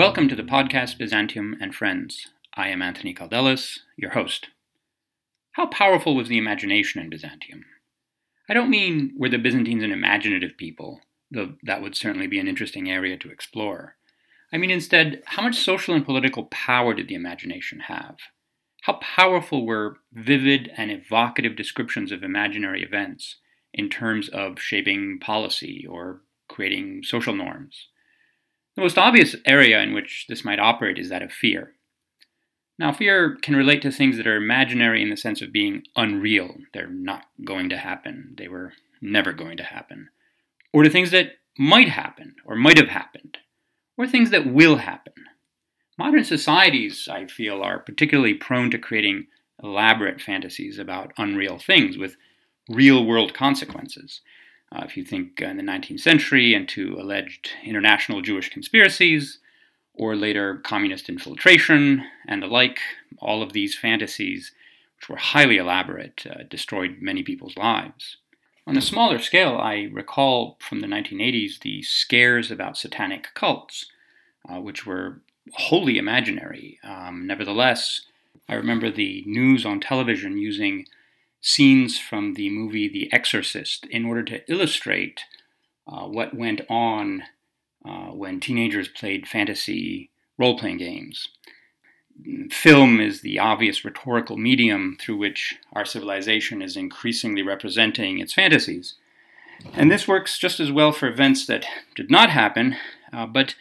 Welcome to the podcast Byzantium and Friends. I am Anthony Kaldellis, your host. How powerful was the imagination in Byzantium? I don't mean were the Byzantines an imaginative people, though that would certainly be an interesting area to explore. I mean instead, how much social and political power did the imagination have? How powerful were vivid and evocative descriptions of imaginary events in terms of shaping policy or creating social norms? The most obvious area in which this might operate is that of fear. Now, fear can relate to things that are imaginary in the sense of being unreal. They're not going to happen. They were never going to happen. Or to things that might happen or might have happened, or things that will happen. Modern societies, I feel, are particularly prone to creating elaborate fantasies about unreal things with real world consequences. Uh, if you think in the 19th century into alleged international Jewish conspiracies, or later communist infiltration and the like, all of these fantasies, which were highly elaborate, uh, destroyed many people's lives. On a smaller scale, I recall from the 1980s the scares about satanic cults, uh, which were wholly imaginary. Um, nevertheless, I remember the news on television using scenes from the movie The Exorcist in order to illustrate uh, what went on uh, when teenagers played fantasy role playing games. Film is the obvious rhetorical medium through which our civilization is increasingly representing its fantasies. And this works just as well for events that did not happen, uh, but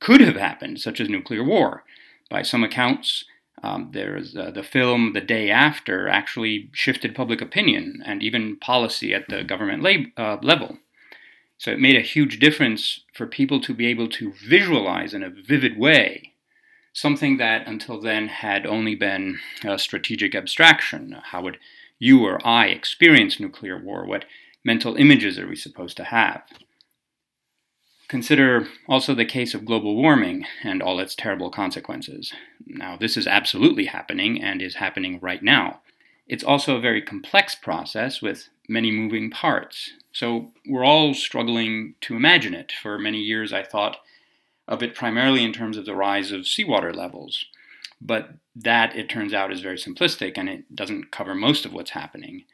could have happened, such as nuclear war. By some accounts, um, there's uh, the film The Day After actually shifted public opinion and even policy at the government lab- uh, level. So it made a huge difference for people to be able to visualize in a vivid way something that until then had only been a strategic abstraction. How would you or I experience nuclear war? What mental images are we supposed to have? Consider also the case of global warming and all its terrible consequences. Now, this is absolutely happening and is happening right now. It's also a very complex process with many moving parts. So we're all struggling to imagine it. For many years, I thought of it primarily in terms of the rise of seawater levels. But that, it turns out, is very simplistic and it doesn't cover most of what's happening.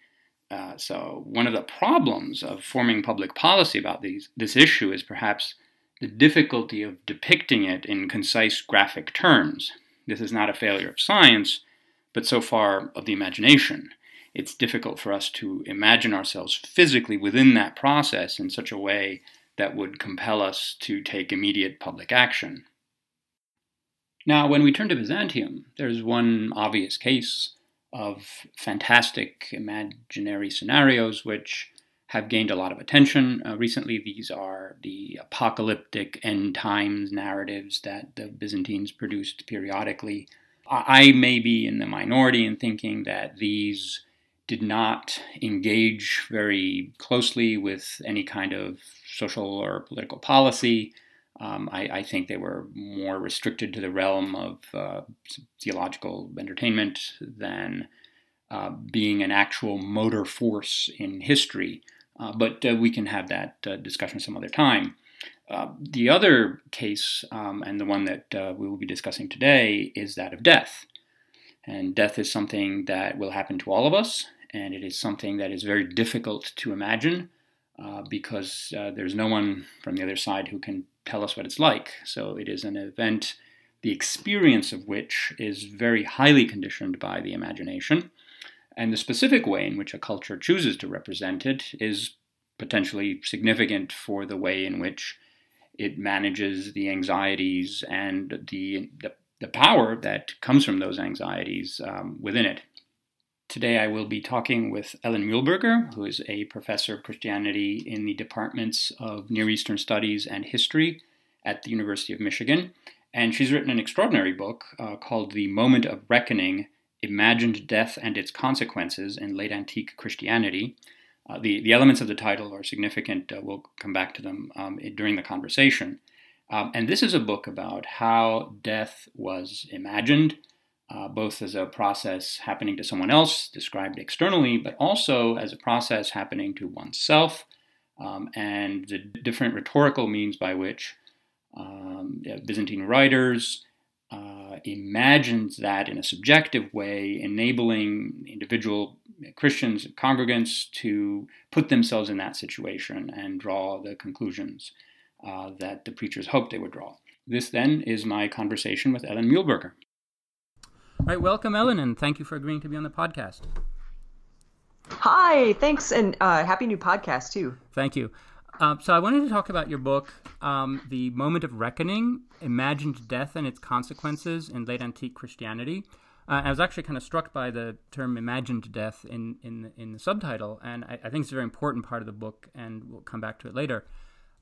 Uh, so, one of the problems of forming public policy about these, this issue is perhaps the difficulty of depicting it in concise graphic terms. This is not a failure of science, but so far of the imagination. It's difficult for us to imagine ourselves physically within that process in such a way that would compel us to take immediate public action. Now, when we turn to Byzantium, there's one obvious case of fantastic imaginary scenarios which have gained a lot of attention. Uh, recently, these are the apocalyptic end times narratives that the Byzantines produced periodically. I may be in the minority in thinking that these did not engage very closely with any kind of social or political policy. Um, I, I, think they were more restricted to the realm of uh, theological entertainment than uh, being an actual motor force in history. Uh, but uh, we can have that uh, discussion some other time. Uh, the other case, um, and the one that we will be discussing today, is that of death. And death is something that will happen to all of us, and it is something that is very difficult to imagine because there's no one from the other side who can tell us what it's like. So it is an event, the experience of which is very highly conditioned by the imagination. And the specific way in which a culture chooses to represent it is potentially significant for the way in which it manages the anxieties and the, the, the power that comes from those anxieties um, within it. Today I will be talking with Ellen Muehlberger, who is a professor of Christianity in the departments of Near Eastern Studies and History at the University of Michigan. And she's written an extraordinary book uh, called The Moment of Reckoning Imagined Death and Its Consequences in Late Antique Christianity. Uh, the, the elements of the title are significant. Uh, we'll come back to them um, during the conversation. Um, and this is a book about how death was imagined uh, both as a process happening to someone else, described externally, but also as a process happening to oneself, um, and the different rhetorical means by which um, Byzantine writers uh, imagines that in a subjective way, enabling individual Christians, and congregants to put themselves in that situation and draw the conclusions uh, that the preachers hoped they would draw. This then is my conversation with Ellen Muehlberger. All right, welcome, Ellen, and thank you for agreeing to be on the podcast. Hi, thanks, and uh, happy new podcast too. Thank you. Um, so I wanted to talk about your book, um, "The Moment of Reckoning: Imagined Death and Its Consequences in Late Antique Christianity." Uh, I was actually kind of struck by the term "imagined death" in in in the subtitle, and I, I, think it's a very important part of the book, and we'll come back to it later.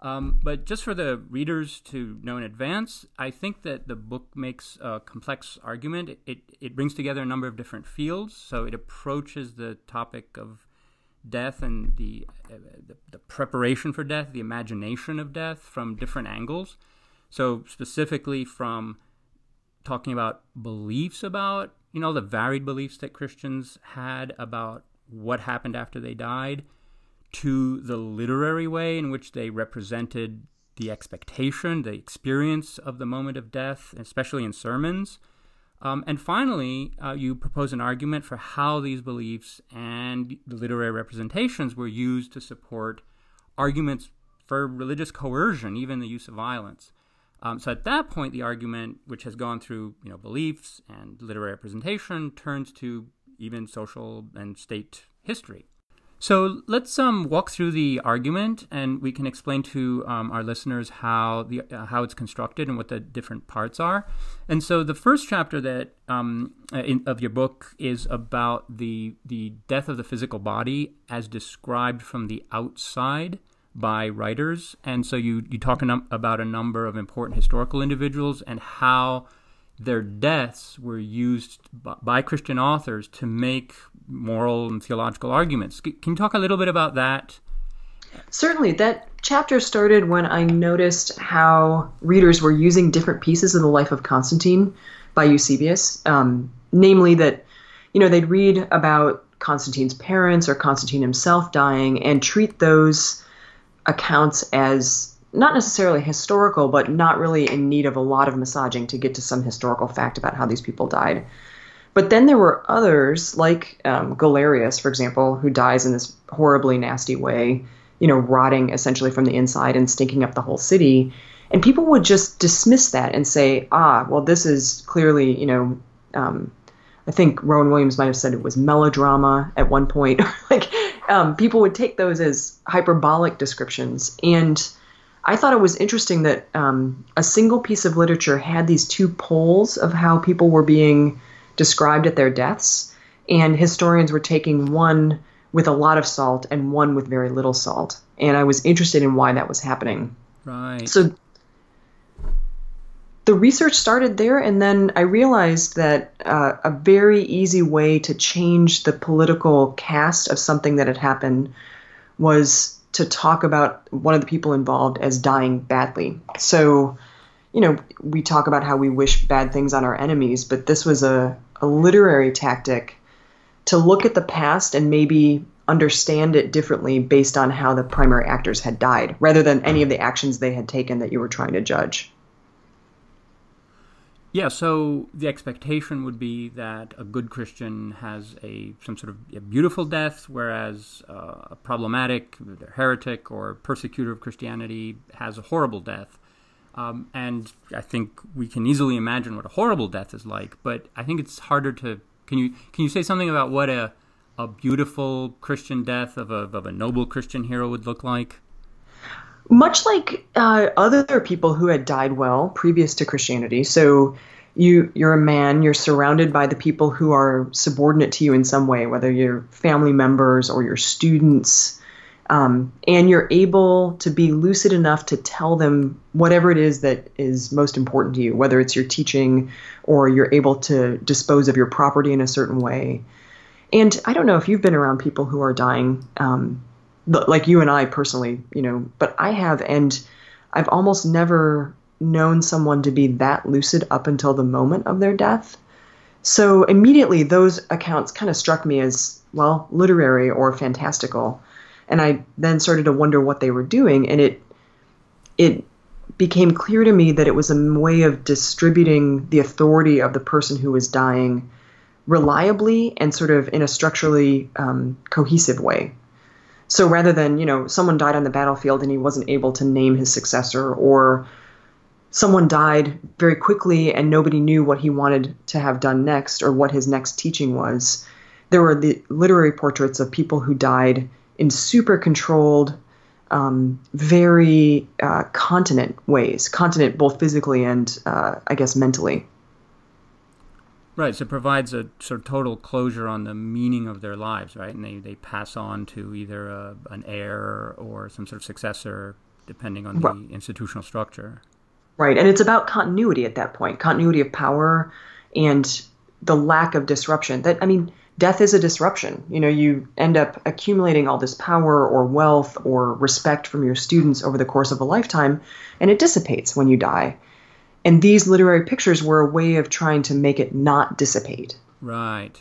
Um, but just for the readers to know in advance, I think that the book makes a complex argument. It, it, it brings together a number of different fields, so it approaches the topic of death and the, uh, the, the preparation for death, the imagination of death from different angles. So specifically from talking about beliefs about you know the varied beliefs that Christians had about what happened after they died to the literary way in which they represented the expectation, the experience of the moment of death, especially in sermons. Um, and finally, uh, you propose an argument for how these beliefs and the literary representations were used to support arguments for religious coercion, even the use of violence. Um, so at that point, the argument, which has gone through you know beliefs and literary representation, turns to even social and state history. So let's um, walk through the argument, and we can explain to um, our listeners how the uh, how it's constructed and what the different parts are. And so the first chapter that um, uh, in, of your book is about the the death of the physical body as described from the outside by writers. And so you you talk about a number of important historical individuals and how their deaths were used by Christian authors to make moral and theological arguments. Can you talk a little bit about that? Certainly. That chapter started when I noticed how readers were using different pieces of the life of Constantine by Eusebius. Um, namely, that you know they'd read about Constantine's parents or Constantine himself dying and treat those accounts as not necessarily historical, but not really in need of a lot of massaging to get to some historical fact about how these people died. But then there were others, like um, Galerius, for example, who dies in this horribly nasty way, you know, rotting essentially from the inside and stinking up the whole city. And people would just dismiss that and say, ah, well, this is clearly, you know, um, I think Rowan Williams might have said it was melodrama at one point. like, um, people would take those as hyperbolic descriptions. And I thought it was interesting that um, a single piece of literature had these two poles of how people were being described at their deaths, and historians were taking one with a lot of salt and one with very little salt. And I was interested in why that was happening. Right. So the research started there, and then I realized that uh, a very easy way to change the political cast of something that had happened was to talk about one of the people involved as dying badly. So, you know, we talk about how we wish bad things on our enemies, but this was a, a literary tactic to look at the past and maybe understand it differently based on how the primary actors had died, rather than any of the actions they had taken that you were trying to judge. Yeah, so the expectation would be that a good Christian has a some sort of beautiful death, whereas uh, a problematic heretic or persecutor of Christianity has a horrible death. Um, and I think we can easily imagine what a horrible death is like, but I think it's harder to. Can you can you say something about what a a beautiful Christian death of a of a noble Christian hero would look like? Much like uh, other people who had died well previous to Christianity. So you you're a man, you're surrounded by the people who are subordinate to you in some way, whether you're family members or your students. Um, and you're able to be lucid enough to tell them whatever it is that is most important to you, whether it's your teaching or you're able to dispose of your property in a certain way. And I don't know if you've been around people who are dying. Um, like you and I personally, you know, but I have, and I've almost never known someone to be that lucid up until the moment of their death. So immediately those accounts kind of struck me as, well, literary or fantastical. And I then started to wonder what they were doing. And it, it became clear to me that it was a way of distributing the authority of the person who was dying reliably and sort of in a structurally um, cohesive way. So rather than, you know, someone died on the battlefield and he wasn't able to name his successor, or someone died very quickly and nobody knew what he wanted to have done next or what his next teaching was, there were the literary portraits of people who died in super controlled, um, very uh, continent ways, continent both physically and, uh, I guess, mentally. Right, so it provides a sort of total closure on the meaning of their lives, right? And they, they pass on to either a, an heir or some sort of successor, depending on the institutional structure. Right, and it's about continuity at that point continuity of power and the lack of disruption. That, I mean, death is a disruption. You know, you end up accumulating all this power or wealth or respect from your students over the course of a lifetime, and it dissipates when you die. And these literary pictures were a way of trying to make it not dissipate. Right.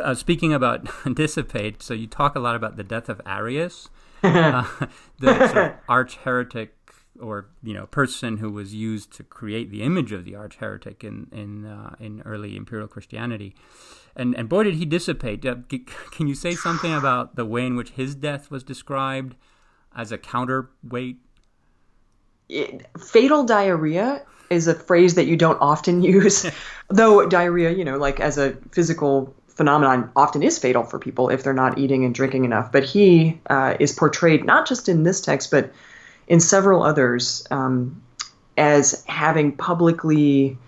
Uh, speaking about dissipate, so you talk a lot about the death of Arius, uh, the sort of arch heretic or you know person who was used to create the image of the arch heretic in in uh, in early imperial Christianity, and and boy did he dissipate. Uh, can you say something about the way in which his death was described as a counterweight? It, fatal diarrhea is a phrase that you don't often use, though diarrhea, you know, like as a physical phenomenon, often is fatal for people if they're not eating and drinking enough. But he uh, is portrayed not just in this text, but in several others um, as having publicly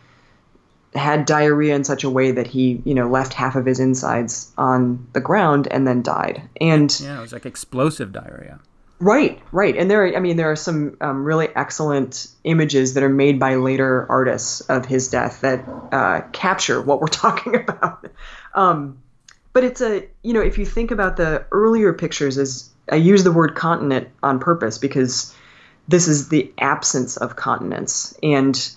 had diarrhea in such a way that he, you know, left half of his insides on the ground and then died. And yeah, it was like explosive diarrhea. Right, right, and there, I mean, there are some um, really excellent images that are made by later artists of his death that uh, capture what we're talking about. Um, but it's a, you know, if you think about the earlier pictures, as I use the word continent on purpose because this is the absence of continents, and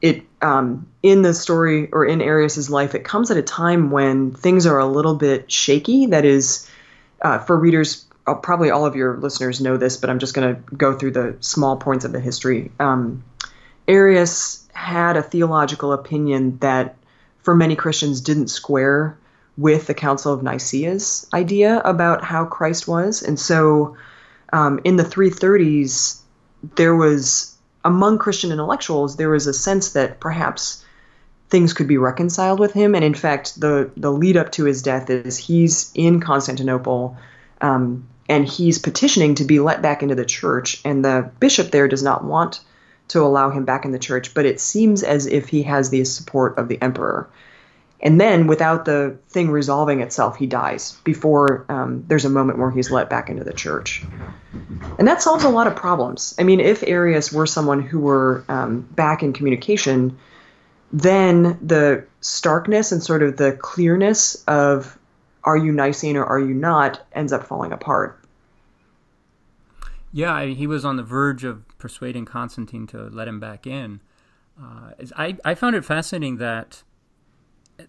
it um, in the story or in Arius's life, it comes at a time when things are a little bit shaky. That is, uh, for readers probably all of your listeners know this, but I'm just going to go through the small points of the history. Um, Arius had a theological opinion that, for many Christians, didn't square with the Council of Nicaea's idea about how Christ was. And so um, in the 330s, there was, among Christian intellectuals, there was a sense that perhaps things could be reconciled with him. And in fact, the, the lead up to his death is he's in Constantinople. Um, and he's petitioning to be let back into the church. And the bishop there does not want to allow him back in the church, but it seems as if he has the support of the emperor. And then, without the thing resolving itself, he dies before um, there's a moment where he's let back into the church. And that solves a lot of problems. I mean, if Arius were someone who were um, back in communication, then the starkness and sort of the clearness of are you Nicene or are you not ends up falling apart. Yeah, he was on the verge of persuading Constantine to let him back in. Uh, I, I found it fascinating that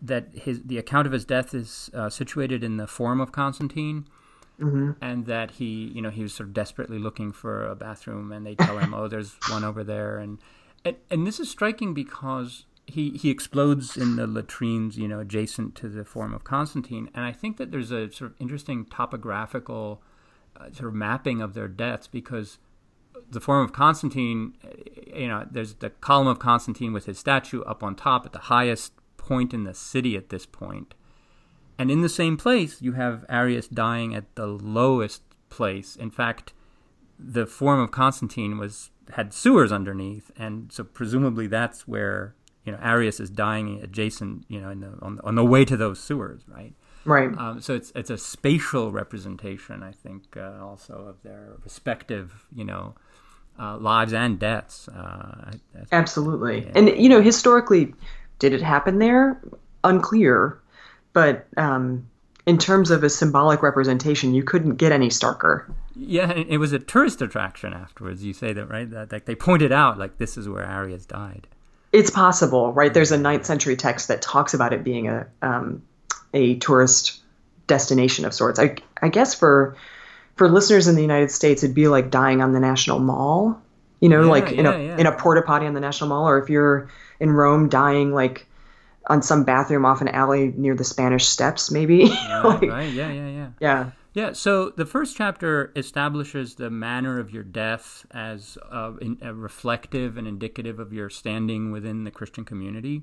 that his the account of his death is uh, situated in the Forum of Constantine, mm-hmm. and that he you know he was sort of desperately looking for a bathroom, and they tell him, oh, there's one over there, and and, and this is striking because he he explodes in the latrines, you know, adjacent to the Forum of Constantine, and I think that there's a sort of interesting topographical uh, sort of mapping of their deaths because the Forum of Constantine, uh, you know, there's the column of Constantine with his statue up on top at the highest point in the city at this point, and in the same place you have Arius dying at the lowest place. In fact, the Forum of Constantine was had sewers underneath, and so presumably that's where you know Arius is dying adjacent, you know, the, on, the, on the way to those sewers, right? Right. Um, so it's it's a spatial representation, I think, uh, also of their respective, you know, uh, lives and deaths. Uh, Absolutely, yeah. and you know, historically, did it happen there? Unclear, but um, in terms of a symbolic representation, you couldn't get any starker. Yeah, it was a tourist attraction afterwards. You say that, right? That like they pointed out, like this is where Arius died. It's possible, right? There's a ninth century text that talks about it being a um, a tourist destination of sorts. I, I guess for for listeners in the United States, it'd be like dying on the National Mall. You know, Yeah, like in yeah, a yeah. in a porta potty on the National Mall, or if you're in Rome, dying like on some bathroom off an alley near the Spanish Steps, maybe. Right, Like, right. Yeah, yeah, yeah. Yeah. Yeah, so the first chapter establishes the manner of your death as uh, in, uh, reflective and indicative of your standing within the Christian community.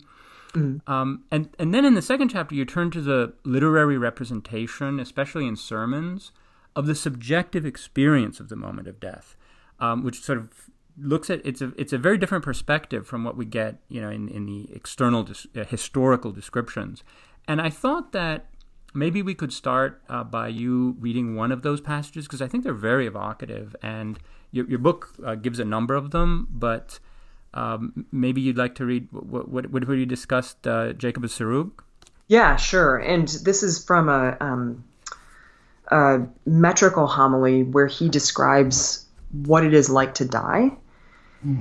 Um, and, and then in the second chapter, you turn to the literary representation, especially in sermons, of the subjective experience of the moment of death, um, which sort of looks at it's a it's a very different perspective from what we get you know in, in the external dis, uh, historical descriptions. And I thought that maybe we could start uh, by you reading one of those passages because I think they're very evocative, and your, your book uh, gives a number of them, but um, maybe you'd like to read what what, what you discussed, uh, Jacob of Sarug. Yeah, sure. And this is from a, um, a metrical homily where he describes what it is like to die.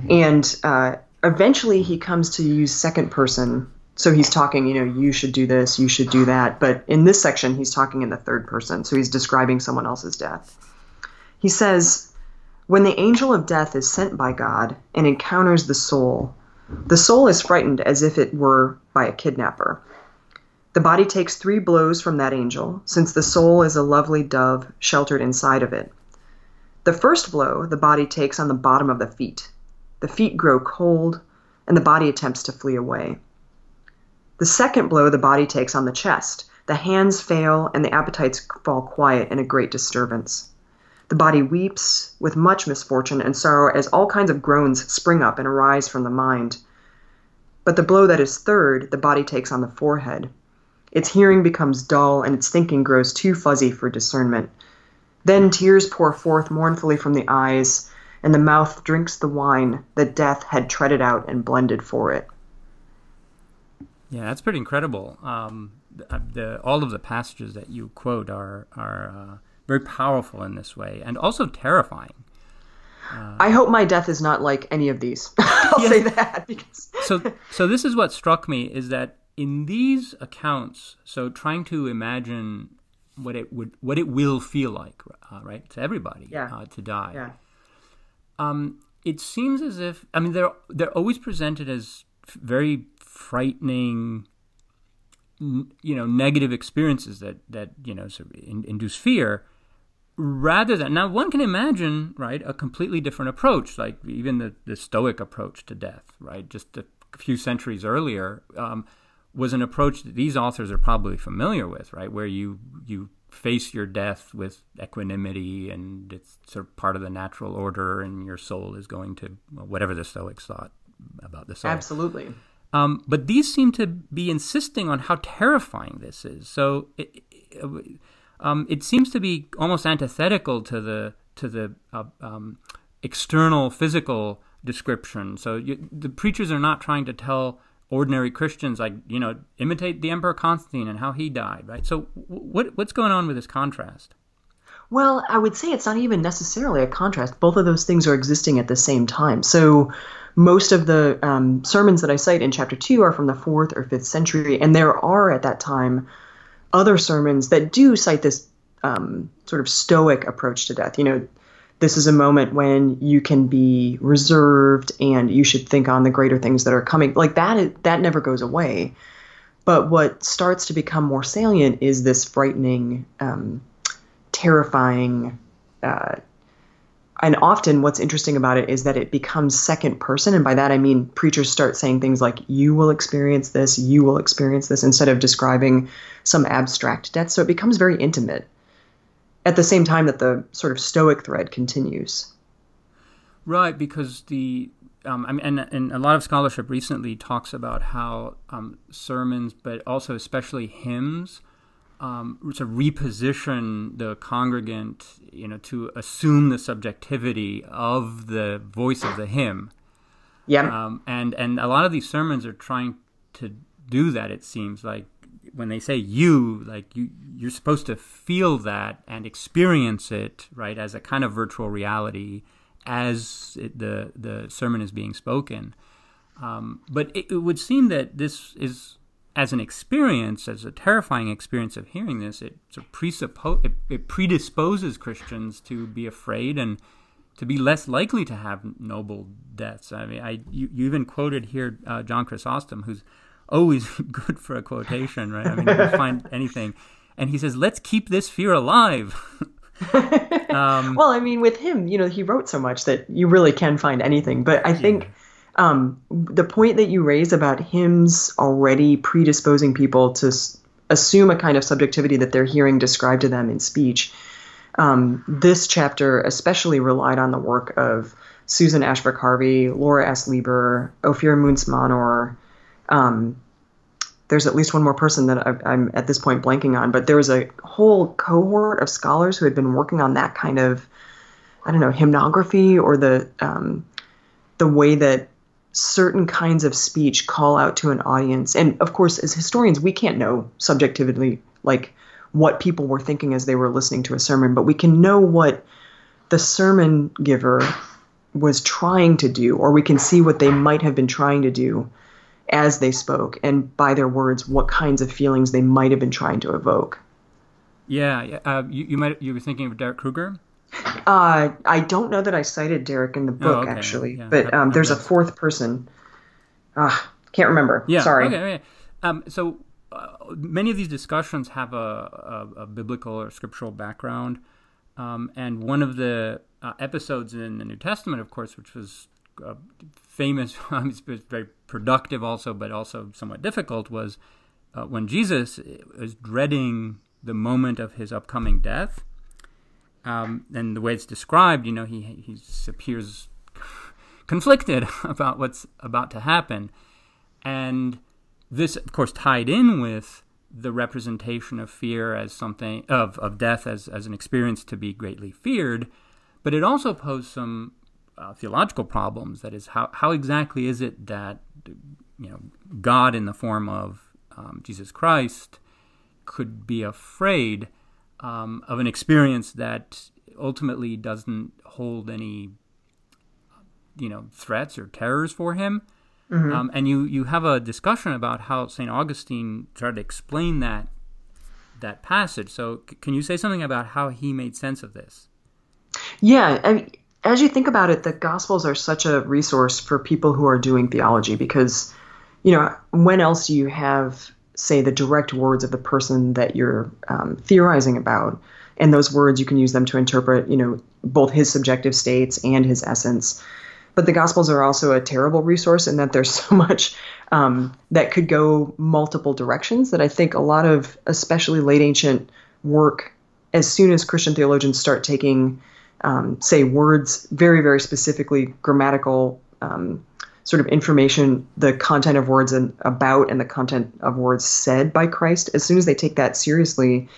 And uh, eventually he comes to use second person. So he's talking, you know, you should do this, you should do that. But in this section, he's talking in the third person. So he's describing someone else's death. He says, When the angel of death is sent by God and encounters the soul, the soul is frightened as if it were by a kidnapper. The body takes three blows from that angel, since the soul is a lovely dove sheltered inside of it. The first blow the body takes on the bottom of the feet. The feet grow cold, and the body attempts to flee away. The second blow the body takes on the chest. The hands fail, and the appetites fall quiet in a great disturbance. The body weeps with much misfortune and sorrow as all kinds of groans spring up and arise from the mind. But the blow that is third, the body takes on the forehead. Its hearing becomes dull, and its thinking grows too fuzzy for discernment. Then tears pour forth mournfully from the eyes, and the mouth drinks the wine that death had treaded out and blended for it. Yeah, that's pretty incredible. Um, the, the, all of the passages that you quote are are uh, very powerful in this way, and also terrifying. I hope my death is not like any of these. I'll say that because so so this is what struck me is that in these accounts so trying to imagine what it would what it will feel like uh, right to everybody Yeah. uh, to die yeah, um, it seems as if i mean they're they're always presented as very frightening you know negative experiences that that you know sort of in, induce fear rather than now one can imagine right a completely different approach like even the, the stoic approach to death right? Just a few centuries earlier um, was an approach that these authors are probably familiar with right? Where you you face your death with equanimity and it's sort of part of the natural order and your soul is going to well, whatever the stoics thought about the soul absolutely. Um, but these seem to be insisting on how terrifying this is. So it, um, it seems to be almost antithetical to the to the uh, um, external physical description. So you, the preachers are not trying to tell ordinary Christians like you know imitate the Emperor Constantine and how he died, right? So what what's going on with this contrast? Well, I would say it's not even necessarily a contrast. Both of those things are existing at the same time. So, most of the um, sermons that I cite in chapter two are from the fourth or fifth century, and there are at that time other sermons that do cite this um, sort of stoic approach to death. You know, this is a moment when you can be reserved and you should think on the greater things that are coming. Like that, that never goes away. But what starts to become more salient is this frightening. Um, terrifying uh, and often what's interesting about it is that it becomes second person. And by that i mean preachers start saying things like you will experience this you will experience this instead of describing some abstract death. So it becomes very intimate at the same time that the sort of stoic thread continues. Right, because the um, I mean, and, and a lot of scholarship recently talks about how um, sermons, but also especially hymns, um, to reposition the congregant, you know, to assume the subjectivity of the voice of the hymn. yeah Um, and and a lot of these sermons are trying to do that. It seems like when they say you, like you, you're supposed to feel that and experience it, right, as a kind of virtual reality as it, the the sermon is being spoken. Um, but it, it, would seem that this is, as an experience, as a terrifying experience of hearing this, it, sort of presuppose, it, it predisposes Christians to be afraid and to be less likely to have noble deaths. I mean, I you, you even quoted here uh, John Chrysostom, who's always good for a quotation, right? I mean, you can find anything, and he says, "Let's keep this fear alive." um, well, I mean, with him, you know, he wrote so much that you really can find anything. But I think yeah. Um, the point that you raise about hymns already predisposing people to s- assume a kind of subjectivity that they're hearing described to them in speech um, this chapter especially relied on the work of Susan Ashbrook Harvey, Laura S. Lieber, Ophir Münz-Manor. Um, there's at least one more person that I, am at this point blanking on, but there was a whole cohort of scholars who had been working on that kind of, I don't know, hymnography or the um, the way that certain kinds of speech call out to an audience. And of course, as historians, we can't know subjectively, like what people were thinking as they were listening to a sermon, but we can know what the sermon giver was trying to do, or we can see what they might have been trying to do as they spoke, and by their words, what kinds of feelings they might have been trying to evoke. Yeah, uh, you, you might you were thinking of Derek Krueger. Uh, I don't know that I cited Derek in the book oh, okay. actually, yeah. but um, there's a fourth person. Ah, can't remember. Yeah, sorry. Okay, okay. Um, so uh, many of these discussions have a, a, a biblical or scriptural background. Um, and one of the uh, episodes in the New Testament, of course, which was uh, famous, it was very productive also, but also somewhat difficult, was uh, when Jesus is dreading the moment of his upcoming death. Um, and the way it's described, you know, he, he appears conflicted about what's about to happen. And this, of course, tied in with the representation of fear as something of, of death as, as an experience to be greatly feared, but it also posed some uh, theological problems. That is, how, how exactly is it that you know God in the form of um, Jesus Christ could be afraid um, of an experience that ultimately doesn't hold any you know threats or terrors for him? Mm-hmm. Um, and you, you have a discussion about how St. Augustine tried to explain that that passage. So, c- can you say something about how he made sense of this? Yeah, I mean, as you think about it, the Gospels are such a resource for people who are doing theology because, you know, when else do you have, say, the direct words of the person that you're um, theorizing about? And those words, you can use them to interpret, you know, both his subjective states and his essence. But the Gospels are also a terrible resource in that there's so much um, that could go multiple directions that I think a lot of, especially late ancient work, as soon as Christian theologians start taking, um, say, words very, very specifically grammatical um, sort of information, the content of words and about and the content of words said by Christ, as soon as they take that seriously,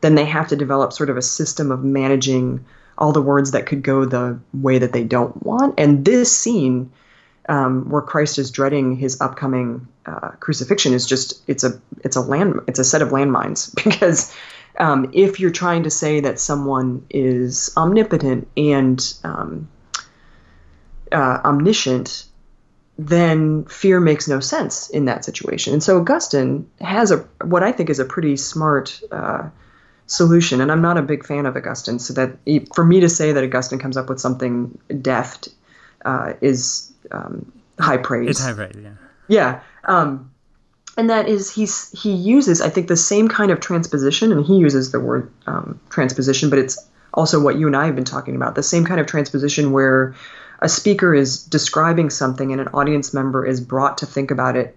then they have to develop sort of a system of managing all the words that could go the way that they don't want. And this scene, um, where Christ is dreading his upcoming uh, crucifixion, is just it's a it's a land it's a set of landmines because um, if you're trying to say that someone is omnipotent and um, uh, omniscient, then fear makes no sense in that situation. And so Augustine has a what I think is a pretty smart uh, solution. And I'm not a big fan of Augustine, so that for me to say that Augustine comes up with something deft uh, is um, high praise. It's high praise, yeah. Yeah. Um, and that is he's he uses I think the same kind of transposition, and he uses the word um, transposition, but it's also what you and I have been talking about the same kind of transposition where a speaker is describing something and an audience member is brought to think about it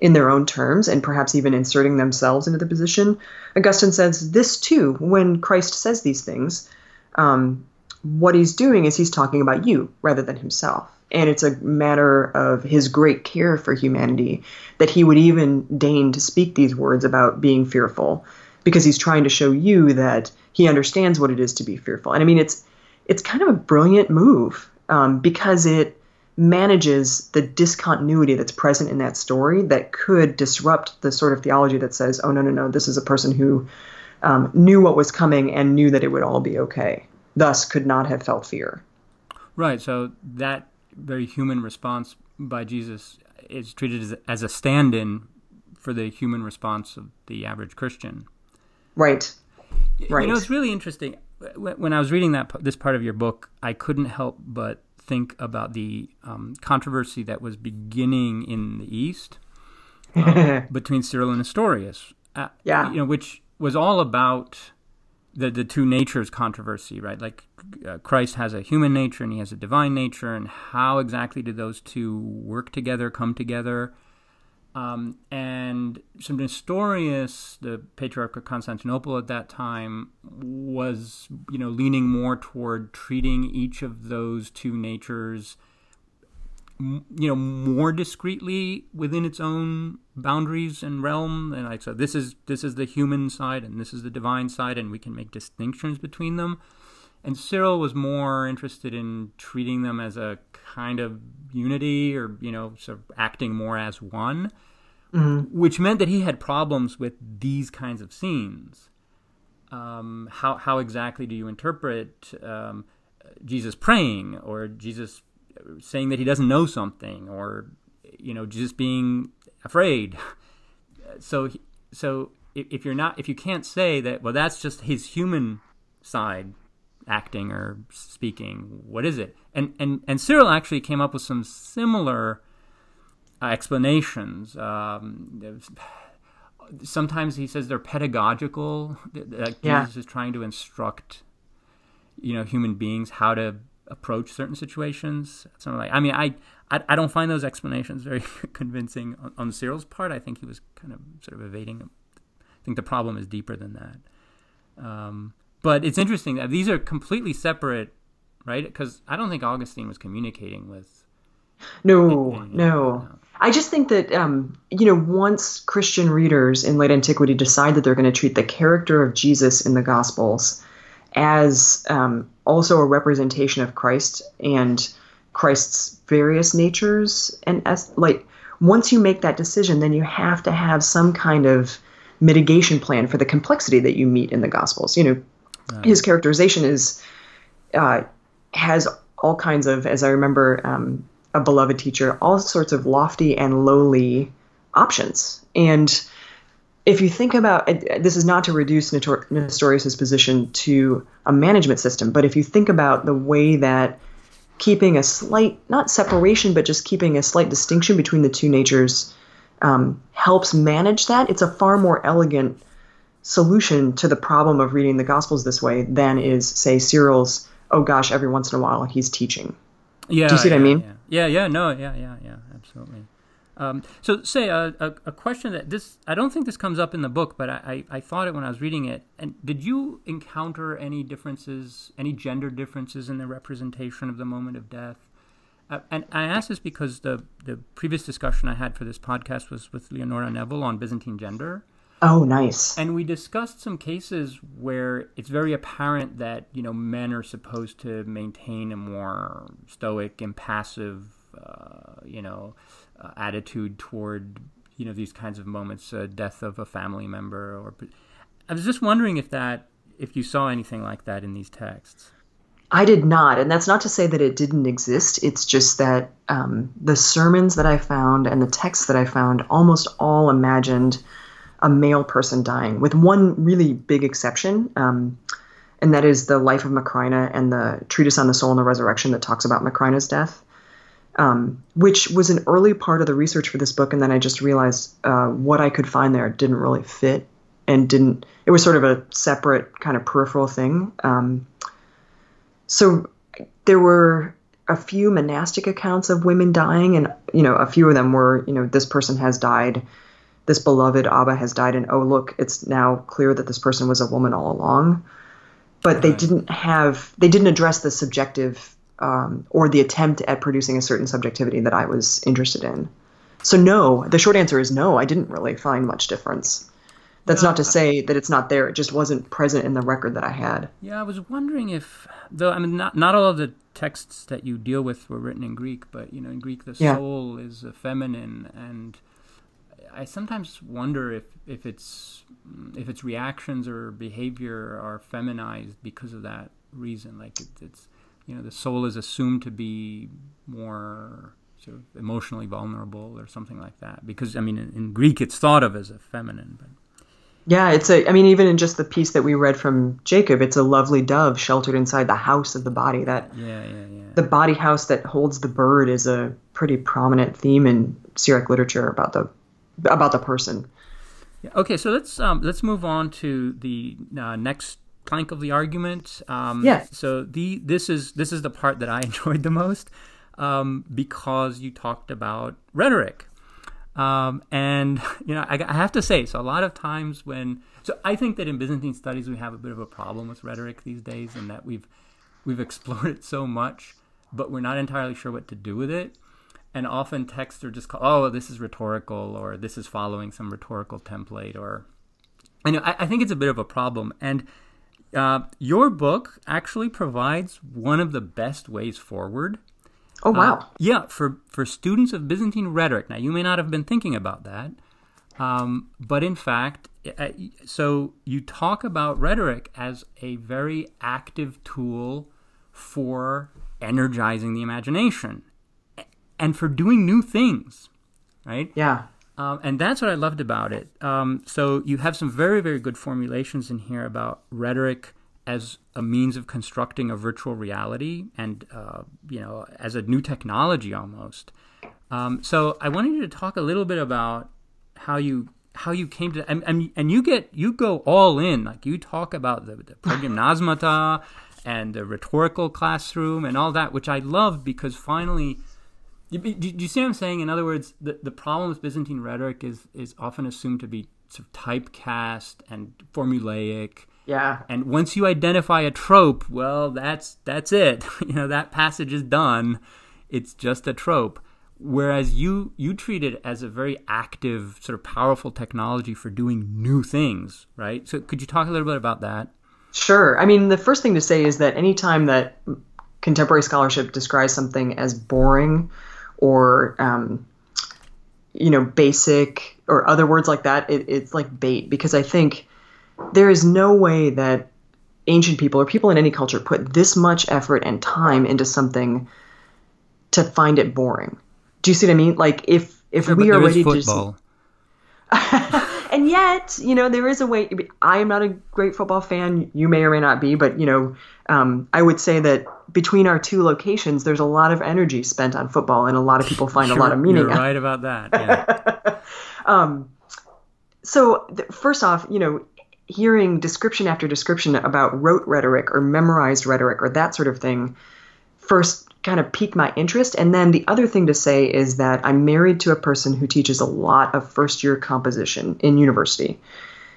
in their own terms and perhaps even inserting themselves into the position. Augustine says this too, when Christ says these things, um, what he's doing is he's talking about you rather than himself. And it's a matter of his great care for humanity that he would even deign to speak these words about being fearful, because he's trying to show you that he understands what it is to be fearful. And I mean, it's it's kind of a brilliant move um, because it manages the discontinuity that's present in that story that could disrupt the sort of theology that says, oh, no, no, no, this is a person who um, knew what was coming and knew that it would all be okay, thus could not have felt fear. Right. So that very human response by Jesus is treated as, as a stand-in for the human response of the average Christian. Right. Right. You know, it's really interesting. When I was reading that this part of your book, I couldn't help but think about the um, controversy that was beginning in the East uh, between Cyril and Nestorius. Uh, yeah. You know, which was all about the the two natures controversy, right? Like uh, Christ has a human nature and he has a divine nature, and how exactly do those two work together, come together? Um, and so Nestorius, the Patriarch of Constantinople at that time, was you know leaning more toward treating each of those two natures you know more discreetly within its own boundaries and realm. And like so this is this is the human side and this is the divine side and we can make distinctions between them and Cyril was more interested in treating them as a kind of unity or you know sort of acting more as one mm-hmm. which meant that he had problems with these kinds of scenes um, how how exactly do you interpret um, Jesus praying or Jesus saying that he doesn't know something or you know just being afraid so so if you're not if you can't say that well that's just his human side acting or speaking what is it and and and Cyril actually came up with some similar uh, explanations um, sometimes he says they're pedagogical that yeah. Jesus is trying to instruct you know human beings how to approach certain situations. Something like I mean, I, I, I don't find those explanations very convincing on, on Cyril's part. I think he was kind of sort of evading. I think the problem is deeper than that. Um, but it's interesting that these are completely separate, right? Because I don't think Augustine was communicating with. No, no. no. I just think that um, you know once Christian readers in late antiquity decide that they're going to treat the character of Jesus in the Gospels as um, also a representation of Christ and Christ's various natures. And as like once you make that decision, then you have to have some kind of mitigation plan for the complexity that you meet in the Gospels. You know, his characterization is uh, has all kinds of, as I remember, um, a beloved teacher, all sorts of lofty and lowly options. And if you think about this is not to reduce Nestorius's position to a management system, but if you think about the way that keeping a slight not separation but just keeping a slight distinction between the two natures um, helps manage that, it's a far more elegant solution to the problem of reading the Gospels this way than is say Cyril's. Oh gosh, every once in a while he's teaching. Yeah, do you see yeah, what I mean? Yeah. yeah, yeah, no, yeah, yeah, yeah, absolutely. Um, so, say a, a, a, question that this I don't think this comes up in the book, but I, I, I, thought it when I was reading it. And did you encounter any differences, any gender differences in the representation of the moment of death? Uh, and I ask this because the the previous discussion I had for this podcast was with Leonora Neville on Byzantine gender. Oh, nice. And we discussed some cases where it's very apparent that you know men are supposed to maintain a more stoic, impassive, uh, you know uh, attitude toward you know these kinds of moments, uh, death of a family member, or I was just wondering if that if you saw anything like that in these texts. I did not, and that's not to say that it didn't exist. It's just that um, the sermons that I found and the texts that I found almost all imagined a male person dying, with one really big exception, um, and that is the life of Macrina and the treatise on the soul and the resurrection that talks about Macrina's death um, which was an early part of the research for this book. And then I just realized uh, what I could find there didn't really fit and didn't, it was sort of a separate kind of peripheral thing. Um, so there were a few monastic accounts of women dying, and, you know, a few of them were, you know, this person has died. This beloved Abba has died, and oh, look, it's now clear that this person was a woman all along. But right. they didn't have, they didn't address the subjective um, or the attempt at producing a certain subjectivity that I was interested in. So no, the short answer is no. I didn't really find much difference. That's not to say that it's not there. It just wasn't present in the record that I had. Yeah, I was wondering if, though I mean, not not all of the texts that you deal with were written in Greek, but you know, in Greek the yeah. soul is feminine, and I sometimes wonder if if it's if its reactions or behavior are feminized because of that reason. Like it, it's you know the soul is assumed to be more sort of emotionally vulnerable or something like that. Because I mean, in, in Greek, it's thought of as a feminine, but yeah, it's a. I mean, even in just the piece that we read from Jacob, it's a lovely dove sheltered inside the house of the body. That yeah, yeah, yeah. The body house that holds the bird is a pretty prominent theme in Syriac literature about the about the person. Yeah, okay, so let's um, let's move on to the uh, next plank of the argument. Um, yeah. So the this is this is the part that I enjoyed the most um, because you talked about rhetoric. Um, and you know, I, I, have to say, so a lot of times when, so I think that in Byzantine studies we have a bit of a problem with rhetoric these days, in that we've we've explored it so much, but we're not entirely sure what to do with it. And often texts are just called, oh, this is rhetorical, or this is following some rhetorical template, or I know I, I think it's a bit of a problem. And uh, your book actually provides one of the best ways forward Oh wow! Uh, yeah, for for students of Byzantine rhetoric. Now, you may not have been thinking about that, um, but in fact, uh, so you talk about rhetoric as a very active tool for energizing the imagination and for doing new things, right? Yeah. Um, and that's what I loved about it. Um, so you have some very, very good formulations in here about rhetoric as a means of constructing a virtual reality and uh, you know as a new technology almost. Um, so I wanted you to talk a little bit about how you how you came to and, and, and you get you go all in like you talk about the, the progymnasmata and the rhetorical classroom and all that which I love because finally do, do you see what I'm saying? In other words, the, the problem with Byzantine rhetoric is is often assumed to be sort of typecast and formulaic yeah. And once you identify a trope, well, that's that's it. you know, that passage is done. It's just a trope. Whereas you you treat it as a very active, sort of powerful technology for doing new things, right? So could you talk a little bit about that? Sure. I mean, the first thing to say is that anytime that contemporary scholarship describes something as boring or um, you know basic or other words like that, it, it's like bait because I think there is no way that ancient people or people in any culture put this much effort and time into something to find it boring. Do you see what I mean? Like if if sure, we are ready to and yet, you know, there is a way. I am not a great football fan. You may or may not be, but you know, um, I would say that between our two locations, there's a lot of energy spent on football, and a lot of people find a lot of meaning. You're right about that. Yeah. um, so th- first off, you know, hearing description after description about rote rhetoric or memorized rhetoric or that sort of thing first kind of piqued my interest. And then the other thing to say is that I'm married to a person who teaches a lot of first year composition in university.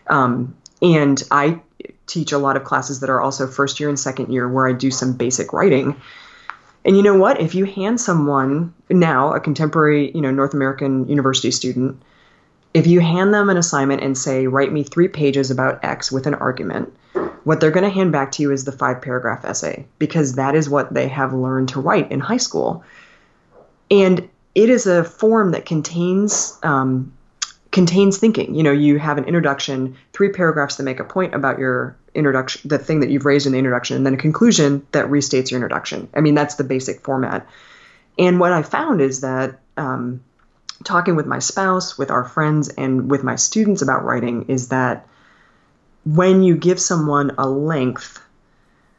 Um, and I teach a lot of classes that are also first year and second year where I do some basic writing. And you know what? If you hand someone now, a contemporary, you know, North American university student, if you hand them an assignment and say, write me three pages about X with an argument, what they're going to hand back to you is the five paragraph essay because that is what they have learned to write in high school. And it is a form that contains um, contains thinking. You know, you have an introduction, three paragraphs that make a point about your introduction, the thing that you've raised in the introduction, and then a conclusion that restates your introduction. I mean, that's the basic format. And what I found is that um, talking with my spouse, with our friends, and with my students about writing is that when you give someone a length,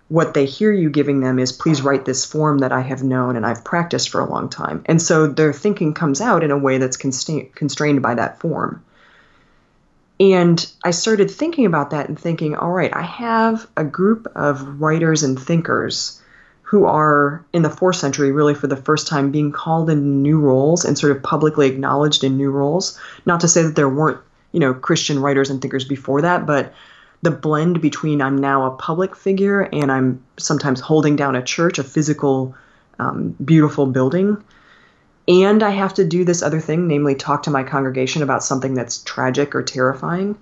what they hear you giving them is, please write this form that I have known and I've practiced for a long time. And so their thinking comes out in a way that's constra- constrained by that form. And I started thinking about that and thinking, all right, I have a group of writers and thinkers who are in the fourth century really for the first time being called in new roles and sort of publicly acknowledged in new roles. Not to say that there weren't, you know, Christian writers and thinkers before that, but the blend between I'm now a public figure and I'm sometimes holding down a church, a physical, um, beautiful building. And I have to do this other thing, namely talk to my congregation about something that's tragic or terrifying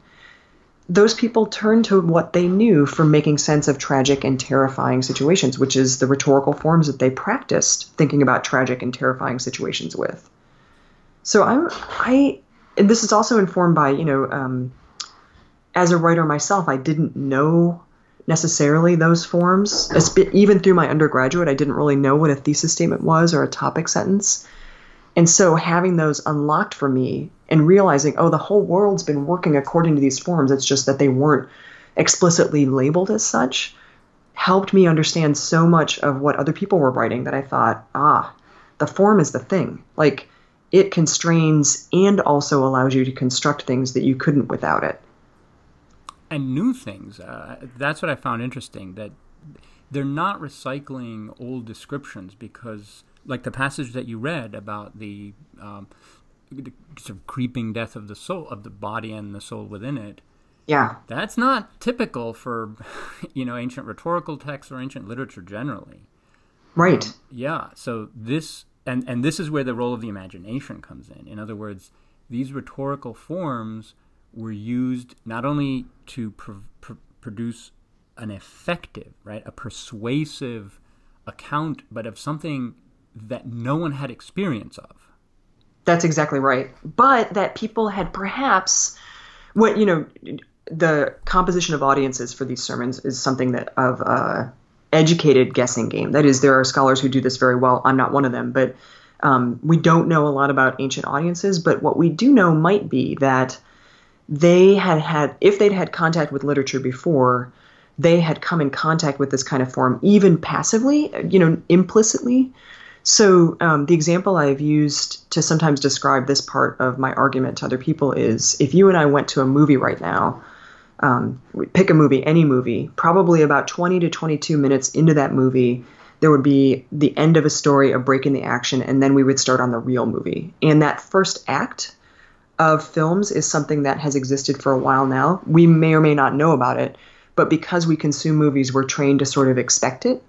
those people turn to what they knew for making sense of tragic and terrifying situations, which is the rhetorical forms that they practiced thinking about tragic and terrifying situations with. So I'm I this is also informed by you know um, as a writer myself, I didn't know necessarily those forms even through my undergraduate. I didn't really know what a thesis statement was or a topic sentence. And so having those unlocked for me and realizing, oh, the whole world's been working according to these forms, it's just that they weren't explicitly labeled as such, helped me understand so much of what other people were writing that I thought, ah, the form is the thing. Like it constrains and also allows you to construct things that you couldn't without it. And new things. Uh, that's what I found interesting that they're not recycling old descriptions because like the passage that you read about the, um, the sort of creeping death of the soul of the body and the soul within it yeah. that's not typical for you know ancient rhetorical texts or ancient literature generally. Right. Um, yeah so this and and this is where the role of the imagination comes in. In other words these rhetorical forms were used not only to pr- pr- produce an effective right a persuasive account but of something that no one had experience of. That's exactly right. But that people had perhaps what you know the composition of audiences for these sermons is something that of uh, educated guessing game. That is, there are scholars who do this very well. I'm not one of them, but um, we don't know a lot about ancient audiences. But what we do know might be that they had had, if they'd had contact with literature before, they had come in contact with this kind of form, even passively, you know, implicitly, so, um, the example I've used to sometimes describe this part of my argument to other people is if you and I went to a movie right now, um, pick a movie, any movie, probably about 20 to 22 minutes into that movie, there would be the end of a story, a break in the action, and then we would start on the real movie. And that first act of films is something that has existed for a while now. We may or may not know about it, but because we consume movies, we're trained to sort of expect it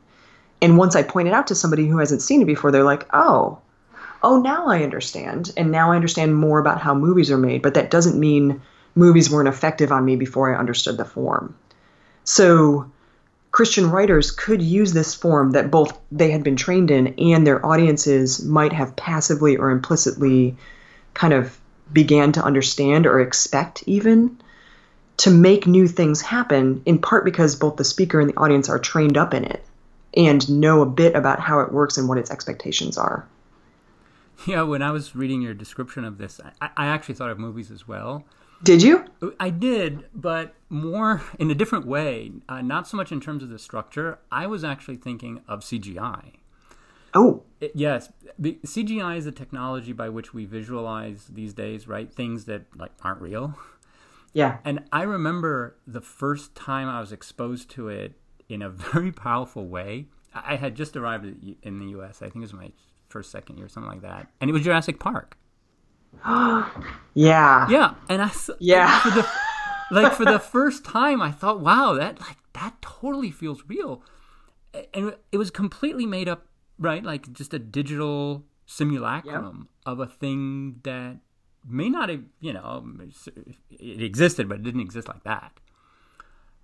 and once I point it out to somebody who hasn't seen it before, they're like, oh, oh, now I understand. And now I understand more about how movies are made. But that doesn't mean movies weren't effective on me before I understood the form. So Christian writers could use this form that both they had been trained in and their audiences might have passively or implicitly kind of began to understand or expect even to make new things happen in part because both the speaker and the audience are trained up in it and know a bit about how it works and what its expectations are. Yeah, when I was reading your description of this, I, I actually thought of movies as well. Did you? I did, but more in a different way. Uh, not so much in terms of the structure. I was actually thinking of CGI. Oh. It, yes, the, CGI is a technology by which we visualize these days, right? Things that like aren't real. Yeah. And I remember the first time I was exposed to it in a very powerful way. I had just arrived in the U.S. I think it was my first, second year, or something like that, and it was Jurassic Park. yeah. Yeah, and I yeah for the like for the first time, I thought, wow, that like that totally feels real, and it was completely made up, right? Like just a digital simulacrum of a thing that may not have, you know, it existed, but it didn't exist like that.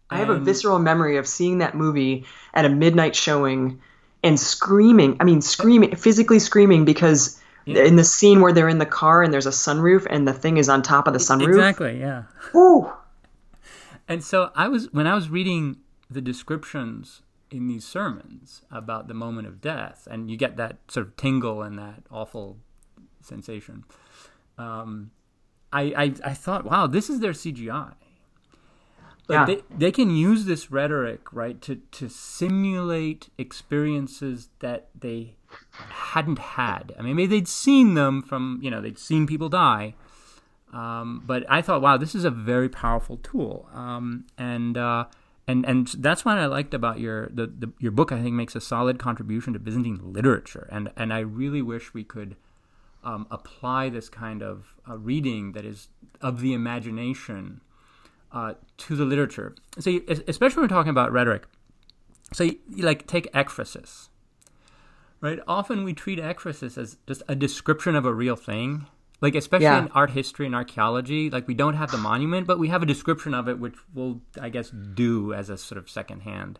I have a visceral memory of seeing that movie at a midnight showing and screaming. I mean, screaming, physically screaming because yeah. in the scene where they're in the car and there's a sunroof and the thing is on top of the sunroof. Exactly, yeah. Ooh. And so I was when I was reading the descriptions in these sermons about the moment of death, and you get that sort of tingle and that awful sensation. Um, I, I I thought, wow, this is their CGI. Like yeah. they, they can use this rhetoric, right, to, to simulate experiences that they hadn't had. I mean, maybe they'd seen them from, you know, they'd seen people die. Um, but I thought, wow, this is a very powerful tool. Um, and, uh, and, and that's what I liked about your, the, the, your book, I think makes a solid contribution to Byzantine literature. And, and I really wish we could um, apply this kind of uh, reading that is of the imagination uh, to the literature. So, you, especially when we're talking about rhetoric. So, you, you, like take ekphrasis, right? Often we treat ekphrasis as just a description of a real thing. Like especially yeah. in art history and archaeology, like we don't have the monument, but we have a description of it, which we'll, I guess, do as a sort of second hand.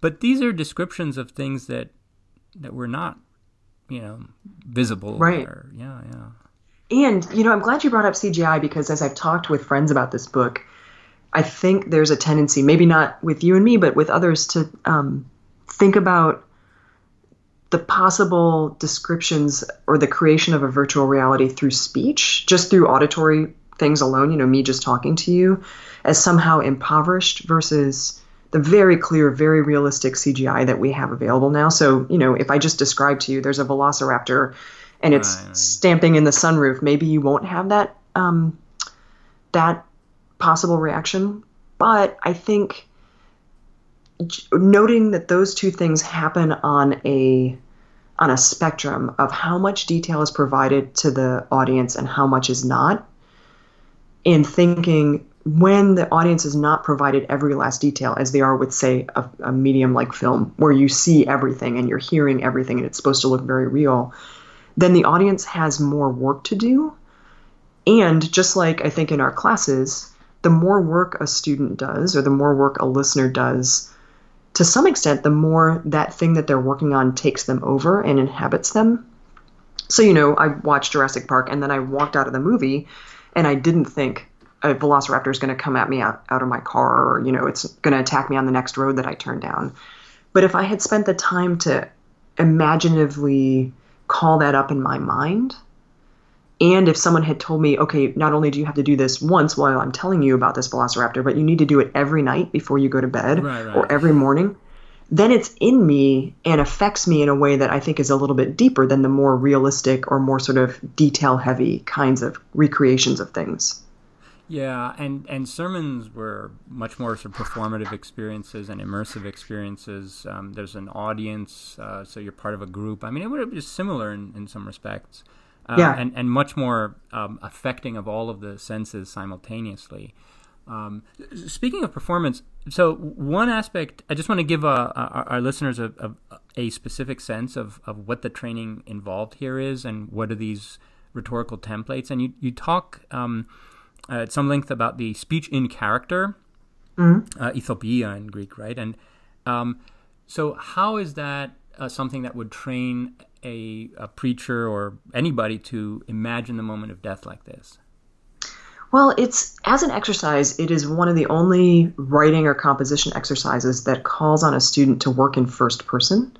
But these are descriptions of things that that were not, you know, visible. Right. Or, yeah, yeah. And, you know, I'm glad you brought up CGI because as I've talked with friends about this book, I think there's a tendency, maybe not with you and me, but with others, to um, think about the possible descriptions or the creation of a virtual reality through speech, just through auditory things alone, you know, me just talking to you, as somehow impoverished versus the very clear, very realistic CGI that we have available now. So, you know, if I just describe to you there's a velociraptor and it's right, right. stamping in the sunroof, maybe you won't have that um, that possible reaction. But I think noting that those two things happen on a on a spectrum of how much detail is provided to the audience and how much is not and thinking when the audience is not provided every last detail as they are with say a, a medium like film where you see everything and you're hearing everything and it's supposed to look very real then the audience has more work to do. And just like i think in our classes the more work a student does or the more work a listener does to some extent, the more that thing that they're working on takes them over and inhabits them. So, you know, I watched Jurassic Park and then I walked out of the movie and I didn't think a velociraptor is going to come at me out, out of my car or, you know, it's going to attack me on the next road that I turn down. But if I had spent the time to imaginatively call that up in my mind, and if someone had told me, okay, not only do you have to do this once while I'm telling you about this velociraptor, but you need to do it every night before you go to bed right, right. or every morning, then it's in me and affects me in a way that I think is a little bit deeper than the more realistic or more sort of detail heavy kinds of recreations of things. Yeah, and, and sermons were much more sort of performative experiences and immersive experiences. Um, there's an audience, uh, so you're part of a group. I mean, it would be similar in, in some respects uh, yeah. and, and much more um, affecting of all of the senses simultaneously. Um, speaking of performance, so one aspect, I just want to give uh, our, our, listeners a, a, a, specific sense of, of what the training involved here is and what are these rhetorical templates. And you, you talk um, at some length about the speech in character, mm-hmm. uh, ethopoeia in Greek, right? And um, so, how is that uh, something that would train a, a preacher or anybody to imagine the moment of death like this? Well, it's as an exercise, it is one of the only writing or composition exercises that calls on a student to work in first person.